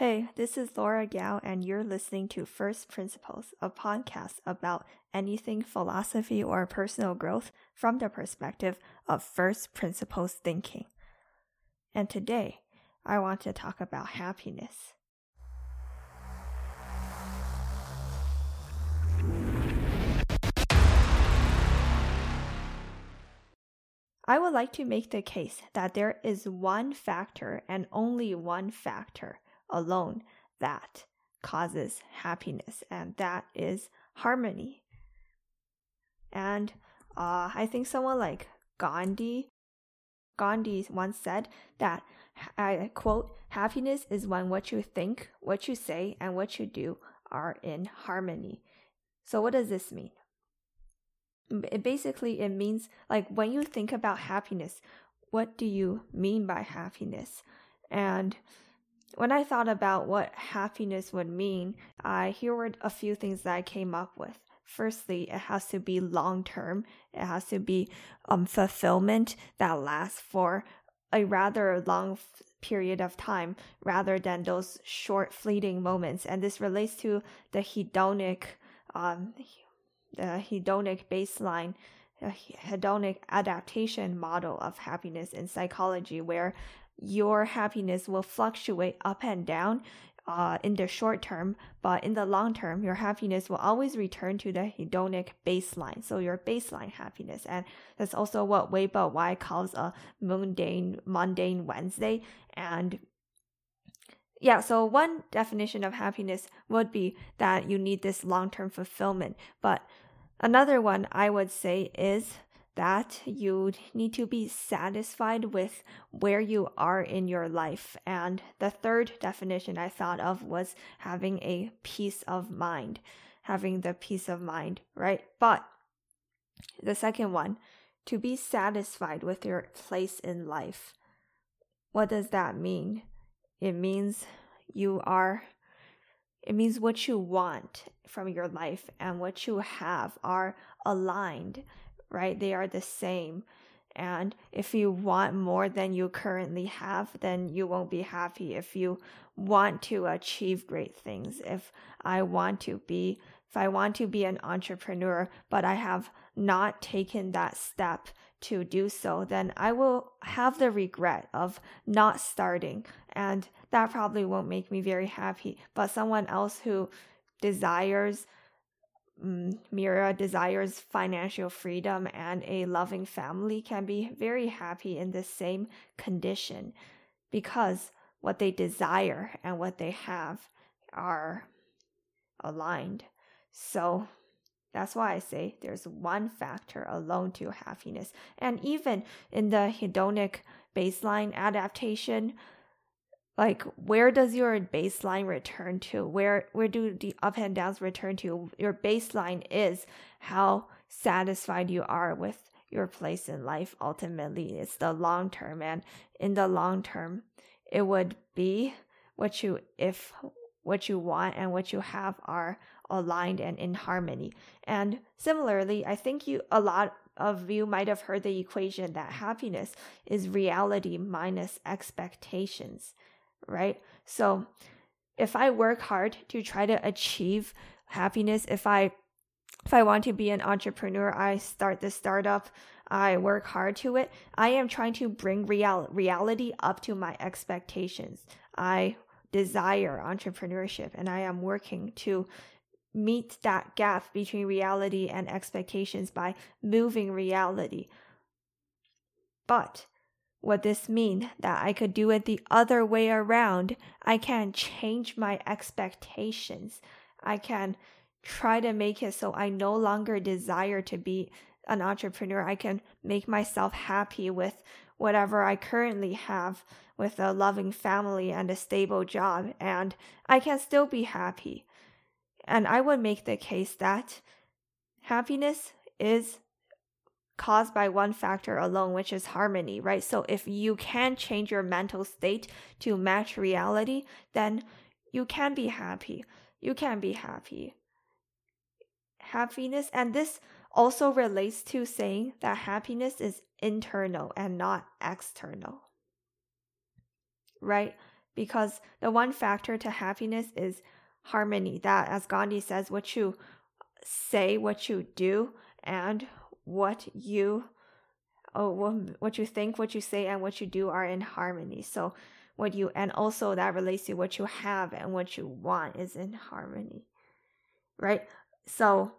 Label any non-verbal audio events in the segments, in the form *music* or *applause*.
Hey, this is Laura Gao, and you're listening to First Principles, a podcast about anything philosophy or personal growth from the perspective of first principles thinking. And today, I want to talk about happiness. I would like to make the case that there is one factor and only one factor alone that causes happiness, and that is harmony. And uh, I think someone like Gandhi, Gandhi once said that I quote, happiness is when what you think, what you say, and what you do are in harmony. So what does this mean? It basically it means like when you think about happiness, what do you mean by happiness? And when I thought about what happiness would mean, I here were a few things that I came up with. Firstly, it has to be long term. It has to be um, fulfillment that lasts for a rather long f- period of time rather than those short fleeting moments. And this relates to the hedonic, um, the hedonic baseline, hedonic adaptation model of happiness in psychology, where your happiness will fluctuate up and down uh, in the short term, but in the long term, your happiness will always return to the hedonic baseline. So your baseline happiness, and that's also what Wait But Why calls a mundane mundane Wednesday. And yeah, so one definition of happiness would be that you need this long term fulfillment, but another one I would say is that you need to be satisfied with where you are in your life. And the third definition I thought of was having a peace of mind, having the peace of mind, right? But the second one, to be satisfied with your place in life. What does that mean? It means you are it means what you want from your life and what you have are aligned right? They are the same. And if you want more than you currently have, then you won't be happy. If you want to achieve great things, if I want to be, if I want to be an entrepreneur, but I have not taken that step to do so, then I will have the regret of not starting. And that probably won't make me very happy. But someone else who desires Mm, Mira desires financial freedom and a loving family can be very happy in the same condition because what they desire and what they have are aligned. So that's why I say there's one factor alone to happiness. And even in the hedonic baseline adaptation, like where does your baseline return to? Where where do the up and downs return to? Your baseline is how satisfied you are with your place in life ultimately. It's the long term and in the long term it would be what you if what you want and what you have are aligned and in harmony. And similarly i think you a lot of you might have heard the equation that happiness is reality minus expectations right? So if I work hard to try to achieve happiness, if I if I want to be an entrepreneur, I start the startup, I work hard to it. I am trying to bring real reality up to my expectations. I desire entrepreneurship and I am working to meet that gap between reality and expectations by moving reality. But would this mean that I could do it the other way around? I can change my expectations. I can try to make it so I no longer desire to be an entrepreneur. I can make myself happy with whatever I currently have with a loving family and a stable job, and I can still be happy. And I would make the case that happiness is caused by one factor alone, which is harmony, right? So if you can change your mental state to match reality, then you can be happy. You can be happy. Happiness, and this also relates to saying that happiness is internal and not external, right? because the one factor to happiness is harmony. That, as Gandhi says, what you say, what you do, and what you oh what you think, what you say, and what you do are in harmony. So what you and also that relates to what you have and what you want is in harmony, right? So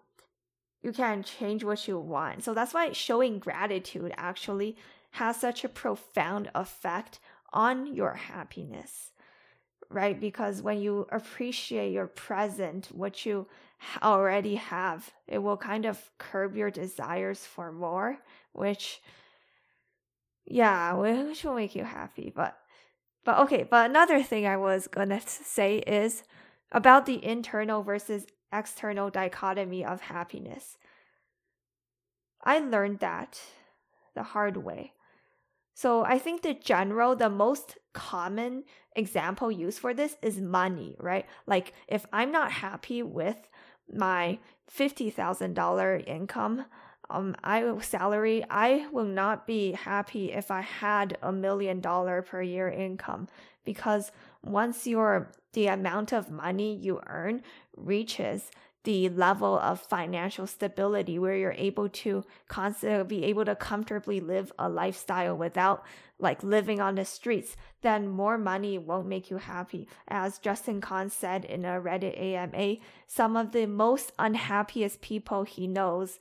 you can change what you want. So that's why showing gratitude actually has such a profound effect on your happiness, right? Because when you appreciate your present, what you already have, it will kind of curb your desires for more, which, yeah, which will make you happy. But, but okay, but another thing I was gonna *laughs* say is about the internal versus external dichotomy of happiness. I learned that the hard way. So I think the general, the most common example used for this is money, right? Like if I'm not happy with my $50,000 income, um, I salary, I will not be happy if I had a million dollar per year income because once your the amount of money you earn reaches the level of financial stability where you're able to constantly be able to comfortably live a lifestyle without like living on the streets, then more money won't make you happy. As Justin Kan said in a Reddit AMA, some of the most unhappiest people he knows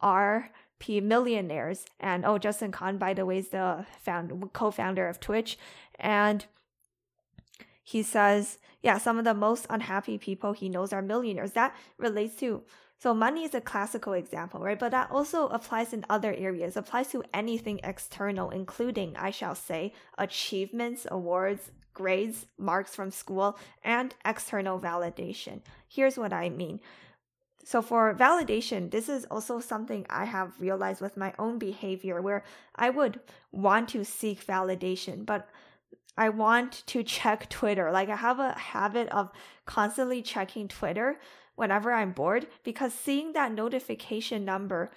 are P millionaires. And oh, Justin Kan, by the way, is the found, co-founder of Twitch. And he says, yeah, some of the most unhappy people he knows are millionaires. That relates to so money is a classical example, right? But that also applies in other areas, applies to anything external, including, I shall say, achievements, awards, grades, marks from school, and external validation. Here's what I mean. So for validation, this is also something I have realized with my own behavior where I would want to seek validation, but I want to check Twitter. Like I have a habit of constantly checking Twitter whenever I'm bored because seeing that notification number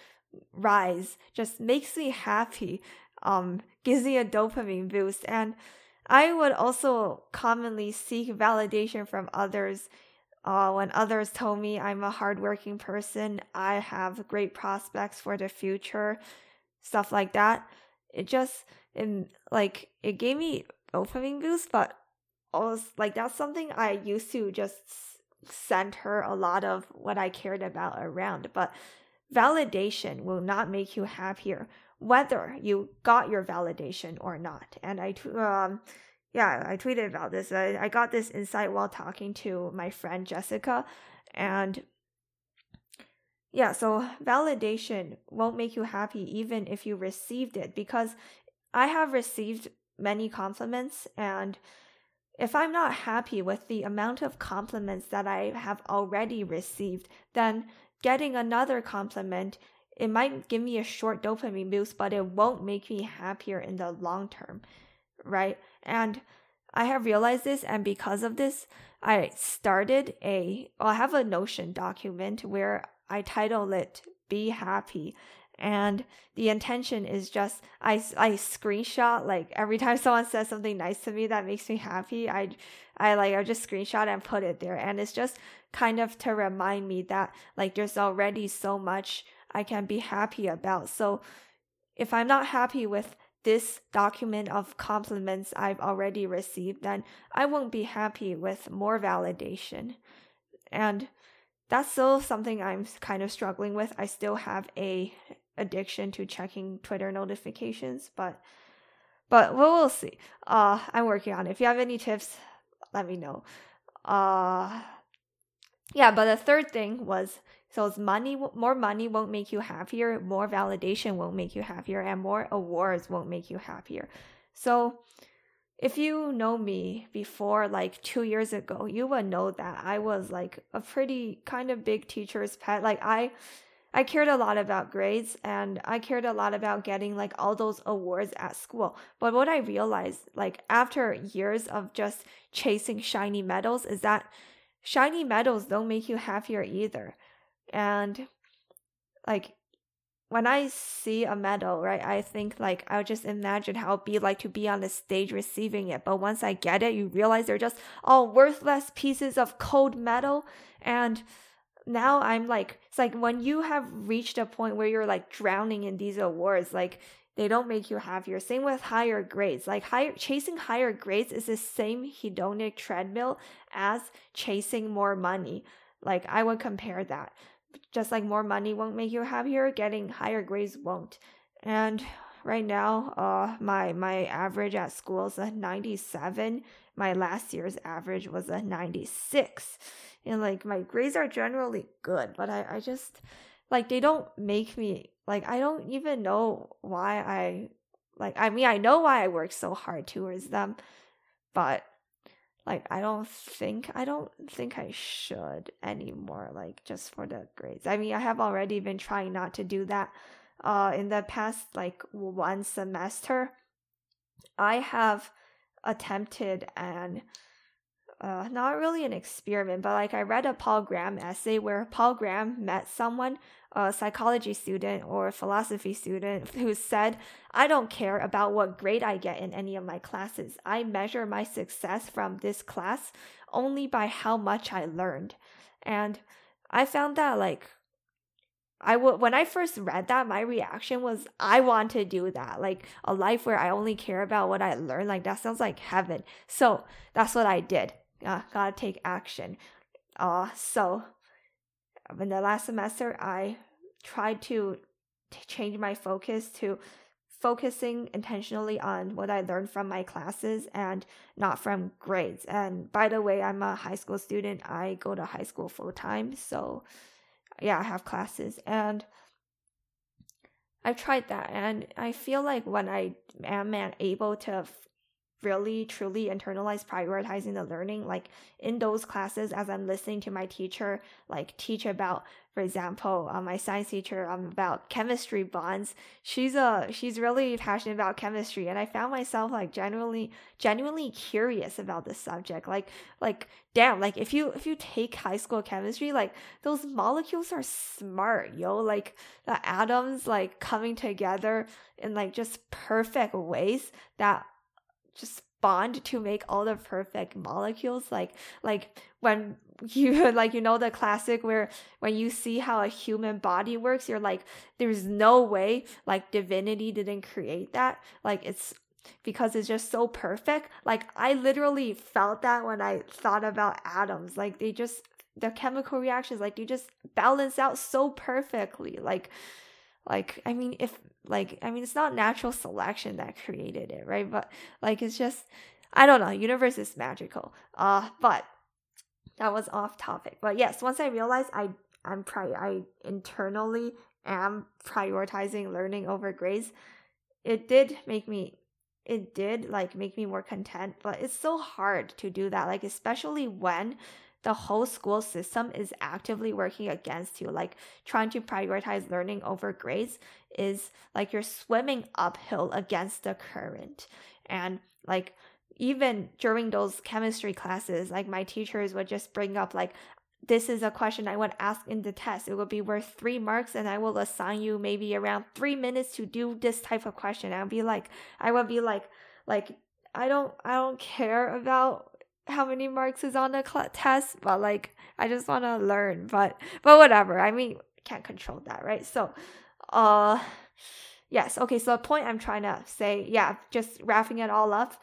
rise just makes me happy. Um, gives me a dopamine boost. And I would also commonly seek validation from others. Uh, when others told me I'm a hardworking person, I have great prospects for the future, stuff like that. It just, it, like, it gave me dopamine boost, but also like that's something I used to just send her a lot of what I cared about around. But validation will not make you happier whether you got your validation or not. And I, um, yeah, I tweeted about this. I, I got this insight while talking to my friend Jessica, and yeah, so validation won't make you happy even if you received it because I have received many compliments and if I'm not happy with the amount of compliments that I have already received, then getting another compliment, it might give me a short dopamine boost, but it won't make me happier in the long term, right? And I have realized this, and because of this, I started a, well, I have a Notion document where I title it Be Happy and the intention is just I I screenshot like every time *laughs* someone says something nice to me that makes me happy I I like I just screenshot and put it there. And it's just kind of to remind me that like there's already so much I can be happy about. So if I'm not happy with this document of compliments I've already received then I won't be happy with more validation. And that's still something I'm kind of struggling with. I still have a addiction to checking Twitter notifications, but but we'll, we'll see. Uh, I'm working on it. If you have any tips, let me know. Uh, yeah, but the third thing was so it's money. More money won't make you happier. More validation won't make you happier, and more awards won't make you happier. So if you know me before like two years ago, you would know that I was like a pretty kind of big teacher's pet. Like I I cared a lot about grades and I cared a lot about getting like all those awards at school. But what I realized, like after years of just chasing shiny medals, is that shiny medals don't make you happier either. And like when I see a medal, right, I think like I'll just imagine how it'd be like to be on the stage receiving it. But once I get it, you realize they're just all worthless pieces of cold metal. And now I'm like, it's like when you have reached a point where you're like drowning in these awards, like they don't make you happier. Same with higher grades. Like higher chasing higher grades is the same hedonic treadmill as chasing more money. Like I would compare that just like more money won't make you happier, getting higher grades won't. And right now, uh, my my average at school is a 97. My last year's average was a 96. And like my grades are generally good, but I, I just like they don't make me like I don't even know why I like I mean I know why I work so hard towards them, but like I don't think I don't think I should anymore like just for the grades. I mean, I have already been trying not to do that uh in the past like one semester. I have attempted an uh, not really an experiment, but like I read a Paul Graham essay where Paul Graham met someone, a psychology student or a philosophy student, *laughs* who said, I don't care about what grade I get in any of my classes. I measure my success from this class only by how much I learned. And I found that like I would when I first read that, my reaction was I want to do that. Like a life where I only care about what I learn. Like that sounds like heaven. So that's what I did uh, gotta take action. Uh, so in the last semester, I tried to t- change my focus to focusing intentionally on what I learned from my classes and not from grades. And by the way, I'm a high school student. I go to high school full time. So yeah, I have classes and I've tried that. And I feel like when I am able to really truly internalize prioritizing the learning like in those classes as i'm listening to my teacher like teach about for example uh, my science teacher um, about chemistry bonds. She's a she's really passionate about chemistry and i found myself like genuinely genuinely curious about this subject. Like like damn like if you if you take high school chemistry like those molecules are smart yo. Like the atoms like coming together in like just perfect ways that just bond to make all the perfect molecules like like when *laughs* you like you know the classic where when you see how a human body works you're like there's no way like divinity didn't create that. Like it's because it's just so perfect. Like i literally felt that when i thought about atoms. Like they just the chemical reactions like they just balance out so perfectly. Like like i mean if like i mean it's not natural selection that created it right? But like it's just i don't know universe is magical. Uh but that was off topic. But yes once i realized i i'm pri i internally am prioritizing learning over grades it did make me it did like make me more content. But it's so hard to do that like especially when the whole school system is actively working against you. Like trying to prioritize learning over grades is like you're swimming uphill against the current. And like even during those chemistry classes, like my teachers would just bring up like this is a question I would ask in the test. It would be worth three marks, and I will assign you maybe around three minutes to do this type of question. I'll be like, I would be like, like I don't, I don't care about how many marks is on the cl- test, but like I just want to learn. But but whatever. I mean, can't control that, right? So, uh, yes. Okay. So the point I'm trying to say, yeah, just wrapping it all up.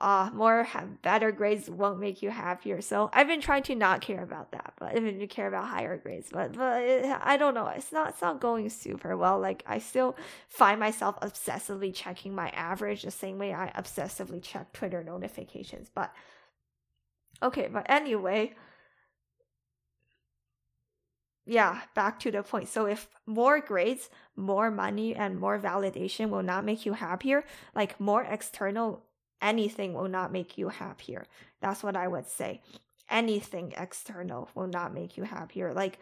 Uh, more have better grades won't make you happier. So I've been trying to not care about that, but even to care about higher grades. But but it, I don't know. It's not it's not going super well. Like I still find myself obsessively checking my average the same way I obsessively check Twitter notifications. But Okay, but anyway, yeah, back to the point. So if more grades, more money, and more validation will not make you happier, like more external anything will not make you happier. That's what I would say. Anything external will not make you happier. Like,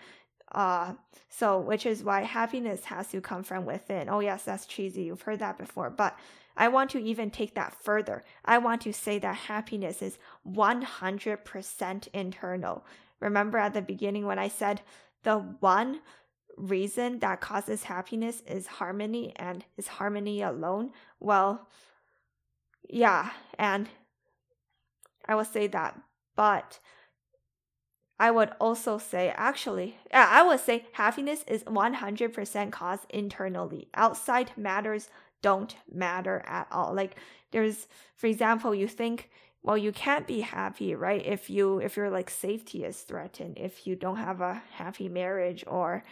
uh, so which is why happiness has to come from within. Oh, yes, that's cheesy. You've heard that before. But I want to even take that further. I want to say that happiness is 100% internal. Remember at the beginning when I said the one reason that causes happiness is harmony and is harmony alone, well, yeah, and I will say that. But I would also say, actually, I would say happiness is 100% caused internally. Outside matters don't matter at all. Like, there's, for example, you think, well, you can't be happy, right? If you, if your like safety is threatened, if you don't have a happy marriage, or,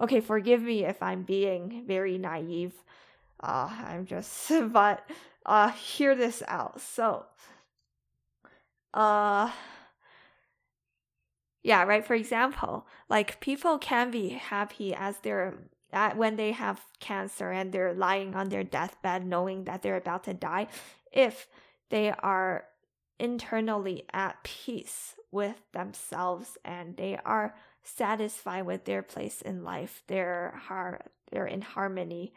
okay, forgive me if I'm being very naive. Uh, I'm just, *laughs* but, uh, hear this out. So, uh, yeah, right. For example, like people can be happy as they're at, when they have cancer and they're lying on their deathbed knowing that they're about to die if they are internally at peace with themselves and they are satisfied with their place in life they're har- they're in harmony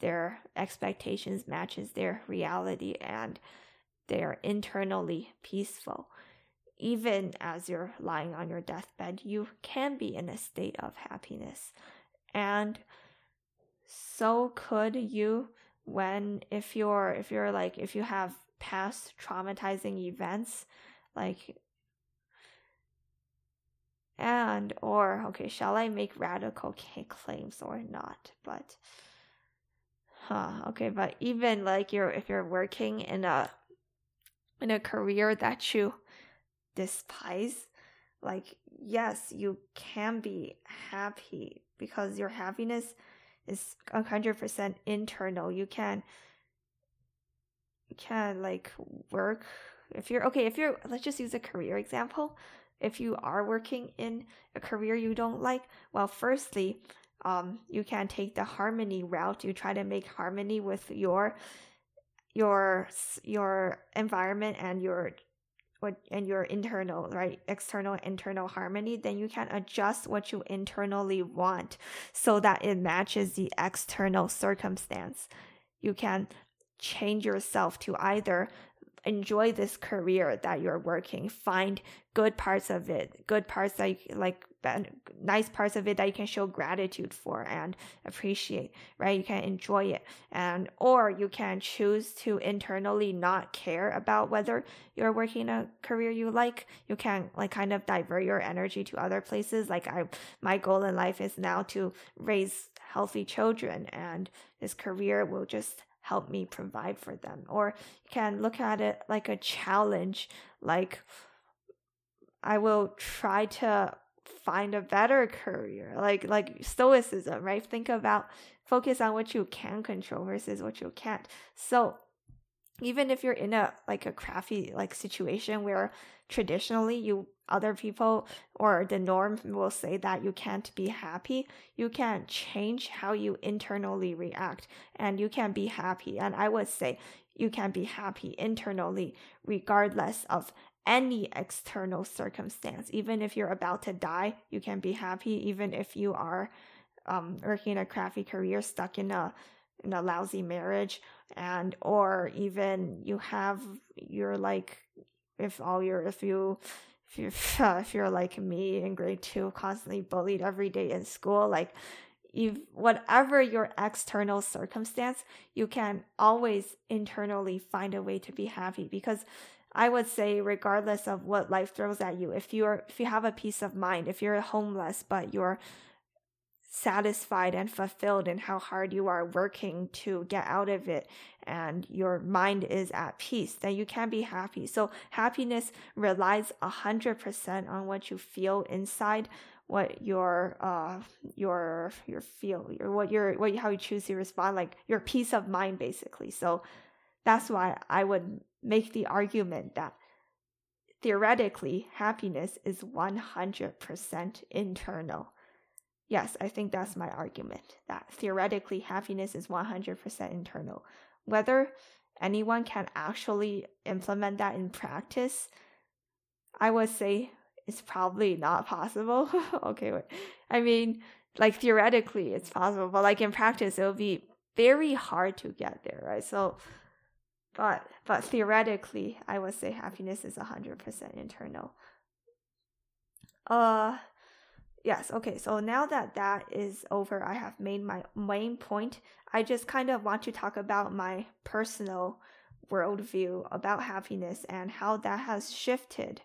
their expectations matches their reality and they're internally peaceful. Even as you're lying on your deathbed you can be in a state of happiness. And so could you when if you're if you're like if you have past traumatizing events like and or okay shall i make radical *laughs* claims or not? But huh okay but even like you're if you're working in a in a career that you despise like yes you can be happy because your happiness is 100% internal. You can can like work. If you're okay if you're let's just use a career example. If you are working in a career you don't like well firstly um you can take the harmony route. You try to make harmony with your your your environment and your what and your internal right external internal harmony then you can adjust what you internally want so that it matches the external circumstance. You can change yourself to either enjoy this career that you're working find good parts of it good parts that you, like nice parts of it that you can show gratitude for and appreciate right? You can enjoy it. And or you can choose to internally not care about whether you're working a career you like. You can like kind of divert your energy to other places. Like i my goal in life is now to raise healthy children and this career will just help me provide for them. Or you can look at it like a challenge, like I will try to find a better career, like like stoicism, right? Think about focus on what you can control versus what you can't. So even if you're in a like a crappy like situation where traditionally you other people or the norm will say that you can't be happy you can change how you internally react and you can be happy and i would say you can be happy internally regardless of any external circumstance. Even if you're about to die you can be happy. Even if you are um, working a crappy career stuck in a in a lousy marriage and or even you have you're like if all your if you if you uh, *laughs* if you're like me in grade two constantly bullied every day in school like if whatever your external circumstance you can always internally find a way to be happy because I would say regardless of what life throws at you if you're if you have a peace of mind if you're homeless but you're satisfied and fulfilled in how hard you are working to get out of it and your mind is at peace then you can be happy. So happiness relies a 100% on what you feel inside what your uh your your feel your what your what how you choose to respond like your peace of mind basically. So that's why i would make the argument that theoretically happiness is 100% internal Yes, I think that's my argument that theoretically happiness is 100% internal. Whether anyone can actually implement that in practice, I would say it's probably not possible. *laughs* okay, wait. I mean, like theoretically it's possible, but like in practice it'll be very hard to get there, right? So but but theoretically I would say happiness is 100% internal. Uh yes, okay. So now that that is over, I have made my main point. I just kind of want to talk about my personal worldview about happiness and how that has shifted.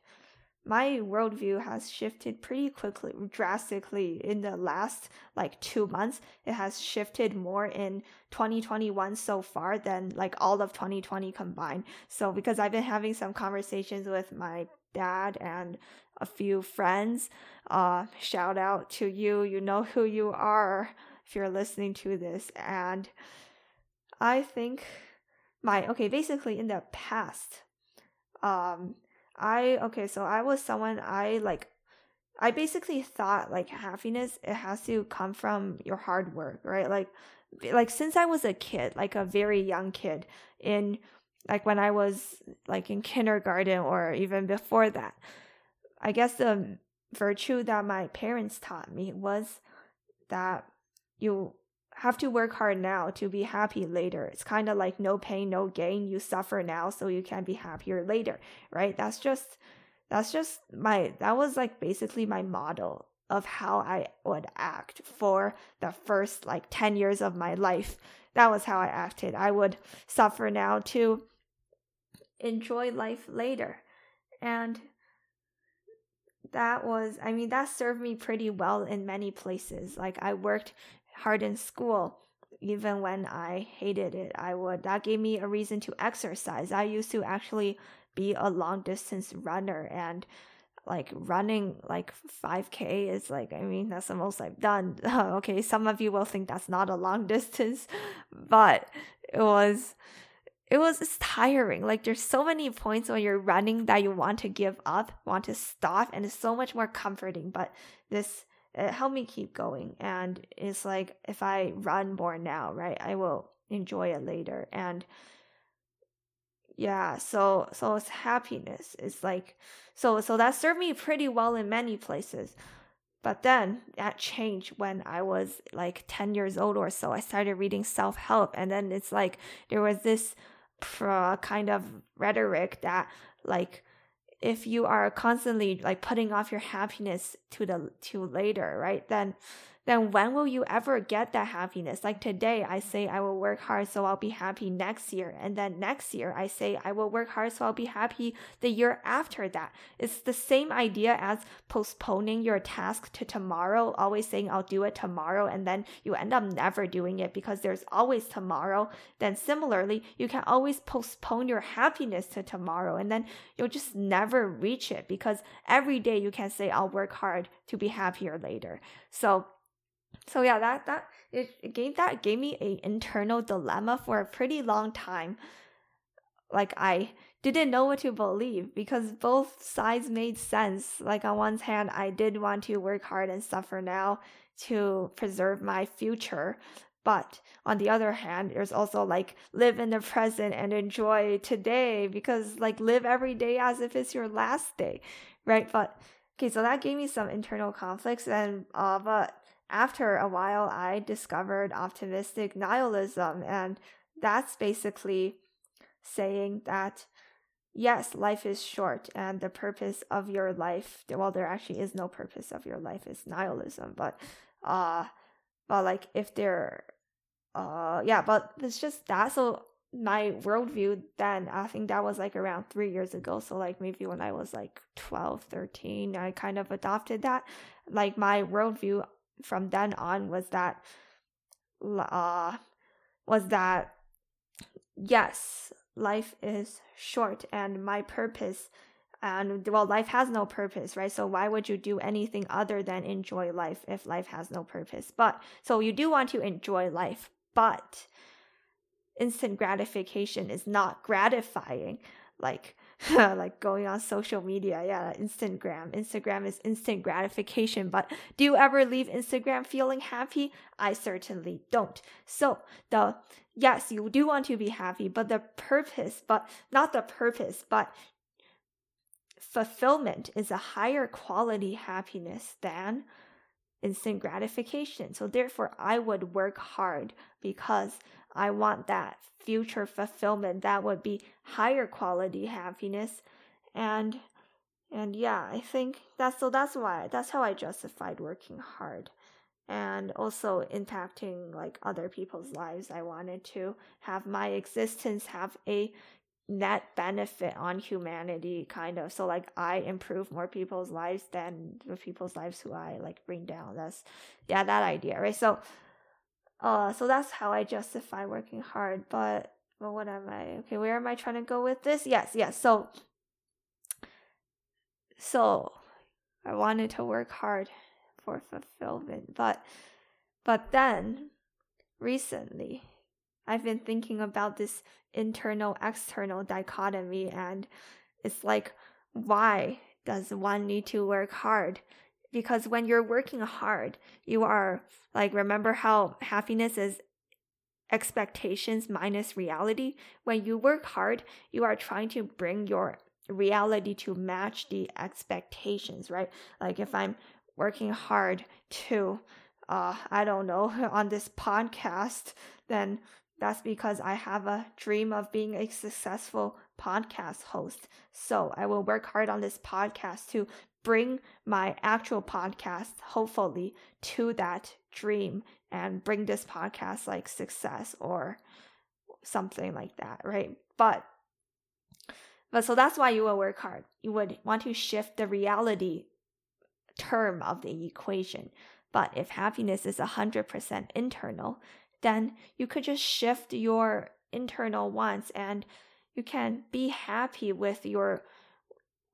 My worldview has shifted pretty quickly, drastically in the last like two months. It has shifted more in 2021 so far than like all of 2020 combined. So, because I've been having some conversations with my dad and a few friends, uh, shout out to you. You know who you are if you're listening to this. And I think my okay basically in the past um i okay so i was someone i like i basically thought like happiness it has to come from your hard work right? Like like since i was a kid like a very young kid in like when i was like in kindergarten or even before that i guess the virtue that my parents taught me was that you have to work hard now to be happy later. It's kind of like no pain, no gain. You suffer now so you can be happier later, right? That's just that's just my that was like basically my model of how I would act for the first like 10 years of my life. That was how I acted. I would suffer now to enjoy life later. And that was, I mean, that served me pretty well in many places. Like, I worked hard in school even when I hated it, I would that gave me a reason to exercise. I used to actually be a long distance runner and like running like 5k is like I mean that's the most I've done. *laughs* okay, some of you will think that's not a long *laughs* distance, but it was it was it's tiring. Like there's so many points when you're running that you want to give up, want to stop, and it's so much more comforting. But this Uh, it helped me keep going. And it's like if I run more now, right, I will enjoy it later. And yeah, so so it's happiness. It's like so so that served me pretty well in many places. But then that changed when I was like 10 years old or so. I started reading self help, and then it's like there was this kind of rhetoric that like if you are constantly like putting off your happiness to the to later, right? Then then when will you ever get that happiness? Like today, I say I will work hard so I'll be happy next year. And then next year, I say I will work hard so I'll be happy the year after that. It's the same idea as postponing your task to tomorrow, always saying I'll do it tomorrow. And then you end up never doing it because there's always tomorrow. Then similarly, you can always postpone your happiness to tomorrow. And then you'll just never reach it because every day you can say I'll work hard to be happier later. So, so yeah, that that it, gave that gave me a internal dilemma for a pretty long time. Like I didn't know what to believe because both sides made sense. Like on one hand, I did want to work hard and suffer now to preserve my future. But on the other hand, there's also like live in the present and enjoy today because like live every day as if it's your last day, right? But okay, so that gave me some internal conflicts and uh, but after a while, I discovered optimistic nihilism, and that's basically saying that yes, life is short, and the purpose of your life, well, there actually is no purpose of your life, is nihilism, but, uh, but like if there, uh, yeah, but it's just that. So my worldview then, I think that was like around three years ago. So like maybe when I was like 12, 13, I kind of adopted that. Like my worldview from then on was that uh was that yes life is short and my purpose and well life has no purpose right? So why would you do anything other than enjoy life if life has no purpose? But so you do want to enjoy life but instant gratification is not gratifying. Like *laughs* like going on social media. Yeah, Instagram. Instagram is instant gratification. But do you ever leave Instagram feeling happy? I certainly don't. So the yes, you do want to be happy, but the purpose, but not the purpose, but fulfillment is a higher quality happiness than instant gratification. So therefore, I would work hard because I want that future fulfillment that would be higher quality happiness. And and yeah, I think that's so that's why that's how I justified working hard and also impacting like other people's lives. I wanted to have my existence have a net benefit on humanity kind of so like i improve more people's lives than the people's lives who i like bring down that's yeah that idea right so uh so that's how i justify working hard but well what am i okay where am i trying to go with this yes yes so so I wanted to work hard for fulfillment, but but then recently I've been thinking about this internal external dichotomy and it's like why does one need to work hard? Because when you're working hard, you are like remember how happiness is expectations minus reality. When you work hard, you are trying to bring your reality to match the expectations, right? Like if I'm working hard to, uh, I don't know, *laughs* on this podcast, then that's because I have a dream of being a successful podcast host. So I will work hard on this podcast to bring my actual podcast, hopefully, to that dream and bring this podcast like success or something like that, right? But but so that's why you will work hard. You would want to shift the reality term of the equation. But if happiness is 100% internal, then you could just shift your internal wants and you can be happy with your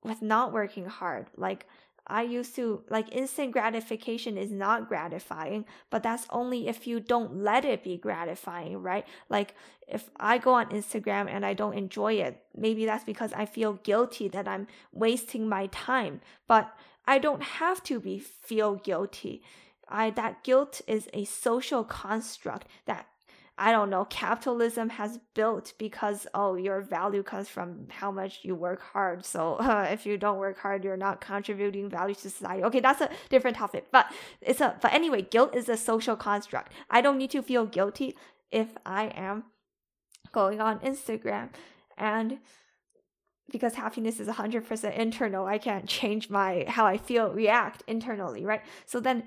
with not working hard. Like I used to like instant gratification is not gratifying, but that's only if you don't let it be gratifying, right? Like if I go on Instagram and I don't enjoy it, maybe that's because I feel guilty that I'm wasting my time, but I don't have to be feel guilty. I that guilt is a social construct that I don't know, capitalism has built because, oh, your value comes from how much you work hard. So uh, *laughs* if you don't work hard, you're not contributing value to society. Okay, that's a different topic. But it's a, but anyway, guilt is a social construct. I don't need to feel guilty if I am going on Instagram and because happiness is 100% internal i can't change my how i feel react internally right so then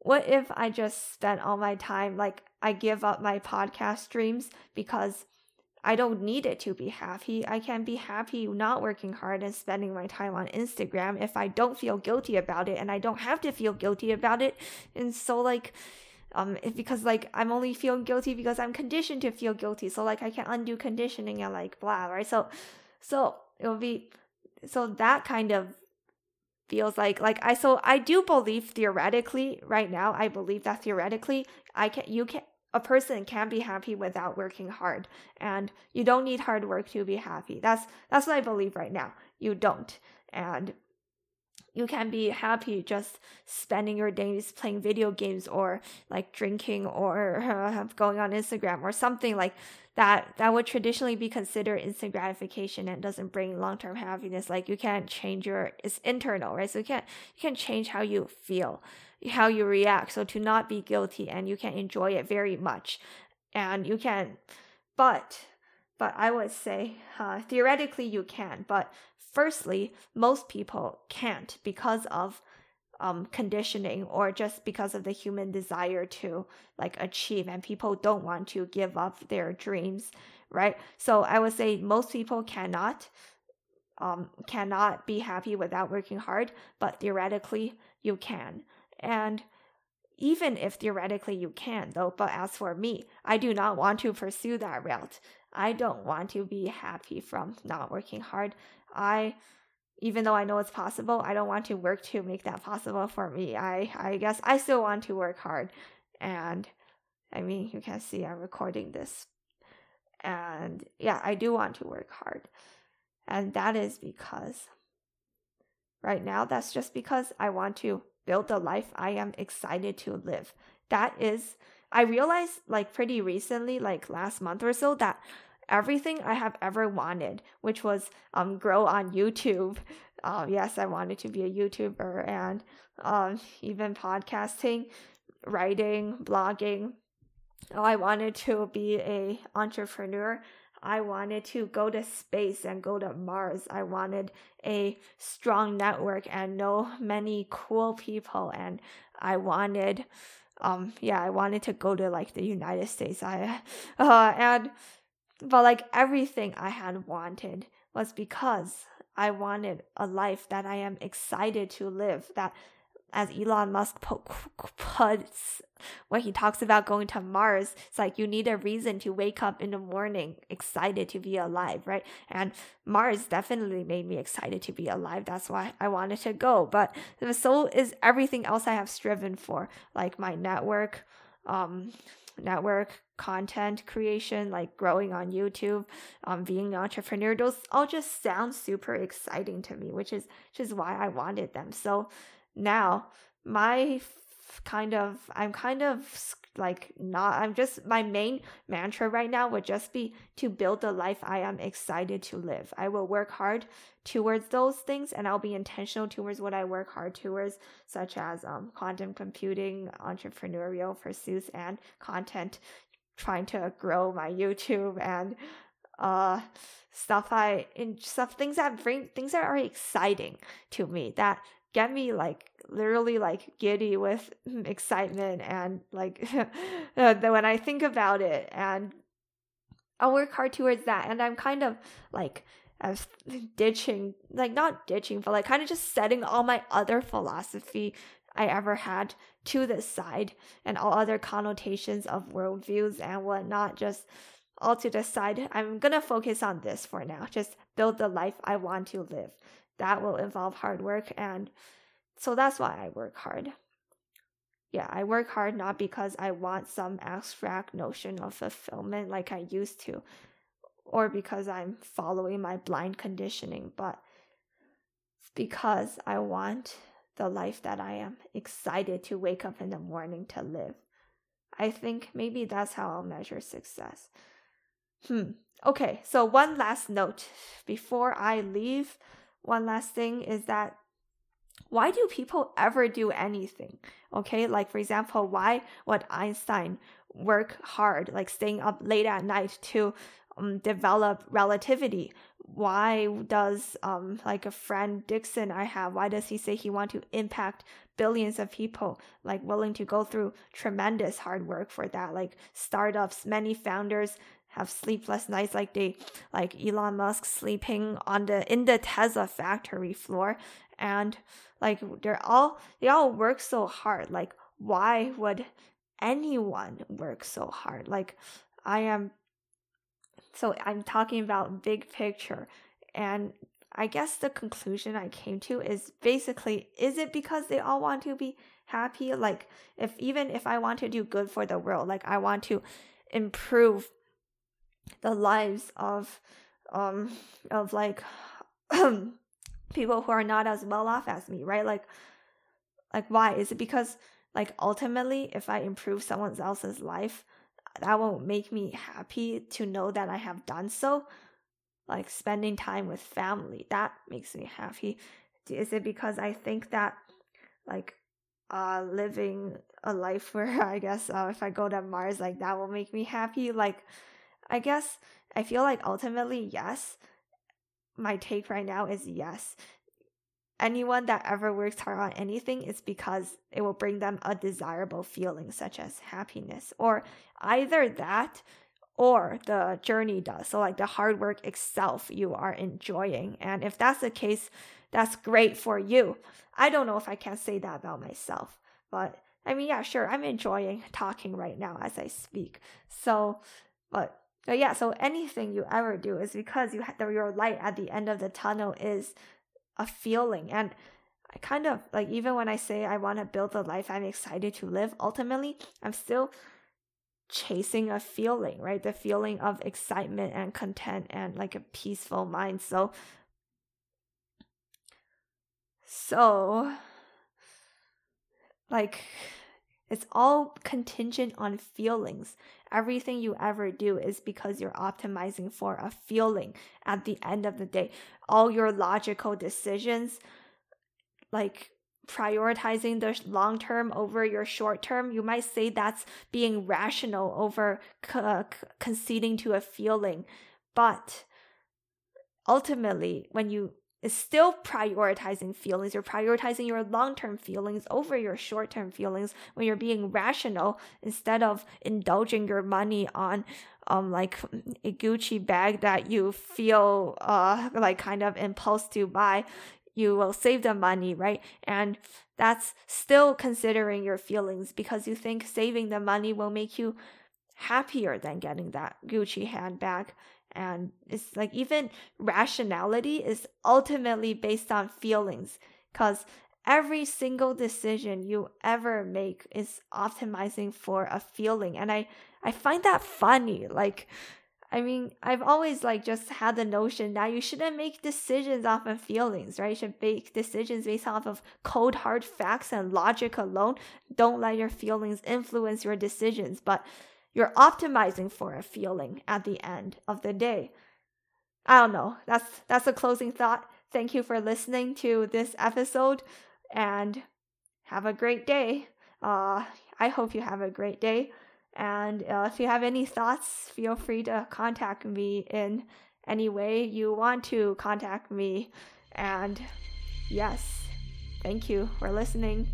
what if I just spent all my time like I give up my podcast streams because I don't need it to be happy. I can be happy not working hard and spending my time on Instagram if I don't feel guilty about it and I don't have to feel guilty about it. And so like um because like I'm only feeling guilty because I'm conditioned to feel guilty. So like I can undo conditioning and like blah, right? So so it will be so that kind of feels like like I so I do believe theoretically right now I believe that theoretically I can you can a person can be happy without working hard and you don't need hard work to be happy. That's that's what i believe right now. You don't. And you can be happy just spending your days playing video games or like drinking or uh, *laughs* going on instagram or something like that that would traditionally be considered instant gratification and doesn't bring long-term happiness. Like you can't change your it's internal right? So you can't you can change how you feel how you react. So to not be guilty and you can enjoy it very much. And you can but but i would say uh, theoretically you can but firstly most people can't because of um, conditioning or just because of the human desire to like achieve and people don't want to give up their dreams right? So i would say most people cannot um, cannot be happy without working hard but theoretically you can. And even if theoretically you can though but as for me i do not want to pursue that route. I don't want to be happy from not working hard. I even though I know it's possible, I don't want to work to make that possible for me. I I guess I still want to work hard. And I mean, you can see I'm recording this. And yeah, I do want to work hard. And that is because right now that's just because I want to build the life I am excited to live. That is I realized like pretty recently, like last month or so that everything I have ever wanted, which was um, grow on YouTube. Uh, yes, I wanted to be a YouTuber and um, even podcasting, writing, blogging. Oh, I wanted to be a entrepreneur. I wanted to go to space and go to Mars. I wanted a strong network and know many cool people. And I wanted, um, yeah, I wanted to go to like the United States. I, uh, and, but like everything I had wanted was because I wanted a life that I am excited to live, that as Elon Musk puts when he talks about going to Mars, it's like you need a reason to wake up in the morning excited to be alive, right? And Mars definitely made me excited to be alive. That's why I wanted to go. But so is everything else I have striven for, like my network, um, network content creation, like growing on YouTube, um, being an entrepreneur. Those all just sound super exciting to me, which is which is why I wanted them. So now my kind of i'm kind of like not i'm just my main mantra right now would just be to build the life i am excited to live i will work hard towards those things and i'll be intentional towards what i work hard towards such as um, quantum computing entrepreneurial pursuits and content trying to grow my youtube and uh stuff i in stuff things that bring things that are exciting to me that get me like literally like giddy with excitement and like *laughs* uh, when I think about it and I'll work hard towards that and I'm kind of like as ditching like not ditching but like kind of just setting all my other philosophy I ever had to this side and all other connotations of worldviews and whatnot just all to the side. I'm gonna focus on this for now. Just build the life I want to live that will involve hard work and so that's why I work hard. Yeah, I work hard not because I want some abstract notion of fulfillment like I used to, or because I'm following my blind conditioning, but because I want the life that I am excited to wake up in the morning to live. I think maybe that's how I'll measure success. Hmm. Okay, so one last note before I leave one last thing is that why do people ever do anything? Okay, like for example, why would Einstein work hard, like staying up late at night to um, develop relativity? Why does um like a friend Dixon I have? Why does he say he want to impact billions of people? Like willing to go through tremendous hard work for that. Like startups, many founders have sleepless nights like they like Elon Musk sleeping on the in the Tesla factory floor and like they're all they all work so hard like why would anyone work so hard like I am so I'm talking about big picture and I guess the conclusion I came to is basically is it because they all want to be happy like if even if I want to do good for the world like I want to improve the lives of um of like *clears throat* people who are not as well off as me, right? Like like why? Is it because like ultimately if I improve someone else's life, that won't make me happy to know that I have done so? Like spending time with family, that makes me happy. Is it because I think that like uh living a life *laughs* where I guess uh, if I go to Mars like that will make me happy? Like I guess I feel like ultimately, yes. My take right now is yes. Anyone that ever works hard on anything is because it will bring them a desirable feeling, such as happiness, or either that or the journey does. So, like the hard work itself, you are enjoying. And if that's the case, that's great for you. I don't know if I can say that about myself, but I mean, yeah, sure, I'm enjoying talking right now as I speak. So, but yeah, so anything you ever do is because you have your light at the end of the tunnel is a feeling. And I kind of like even when I say I want to build the life I'm excited to live, ultimately I'm still chasing a feeling, right? The feeling of excitement and content and like a peaceful mind. So so like it's all contingent on feelings. Everything you ever do is because you're optimizing for a feeling at the end of the day. All your logical decisions, like prioritizing the long term over your short term, you might say that's being rational over c- conceding to a feeling. But ultimately, when you is still prioritizing feelings. You're prioritizing your long term feelings over your short term feelings when you're being rational instead of indulging your money on um like a Gucci bag that you feel uh like kind of impulse to buy. You will save the money, right? And that's still considering your feelings because you think saving the money will make you happier than getting that Gucci handbag. And it's like even rationality is ultimately based on feelings because every single decision you ever make is optimizing for a feeling. And I, I find that funny. Like, I mean, I've always like just had the notion that you shouldn't make decisions off of feelings, right? You should make decisions based off of cold hard facts and logic alone. Don't let your feelings influence your decisions. But you're optimizing for a feeling at the end of the day. I don't know. That's that's a closing thought. Thank you for listening to this episode and have a great day. Uh, I hope you have a great day. And uh, if you have any thoughts, feel free to contact me in any way you want to contact me. And yes, thank you for listening.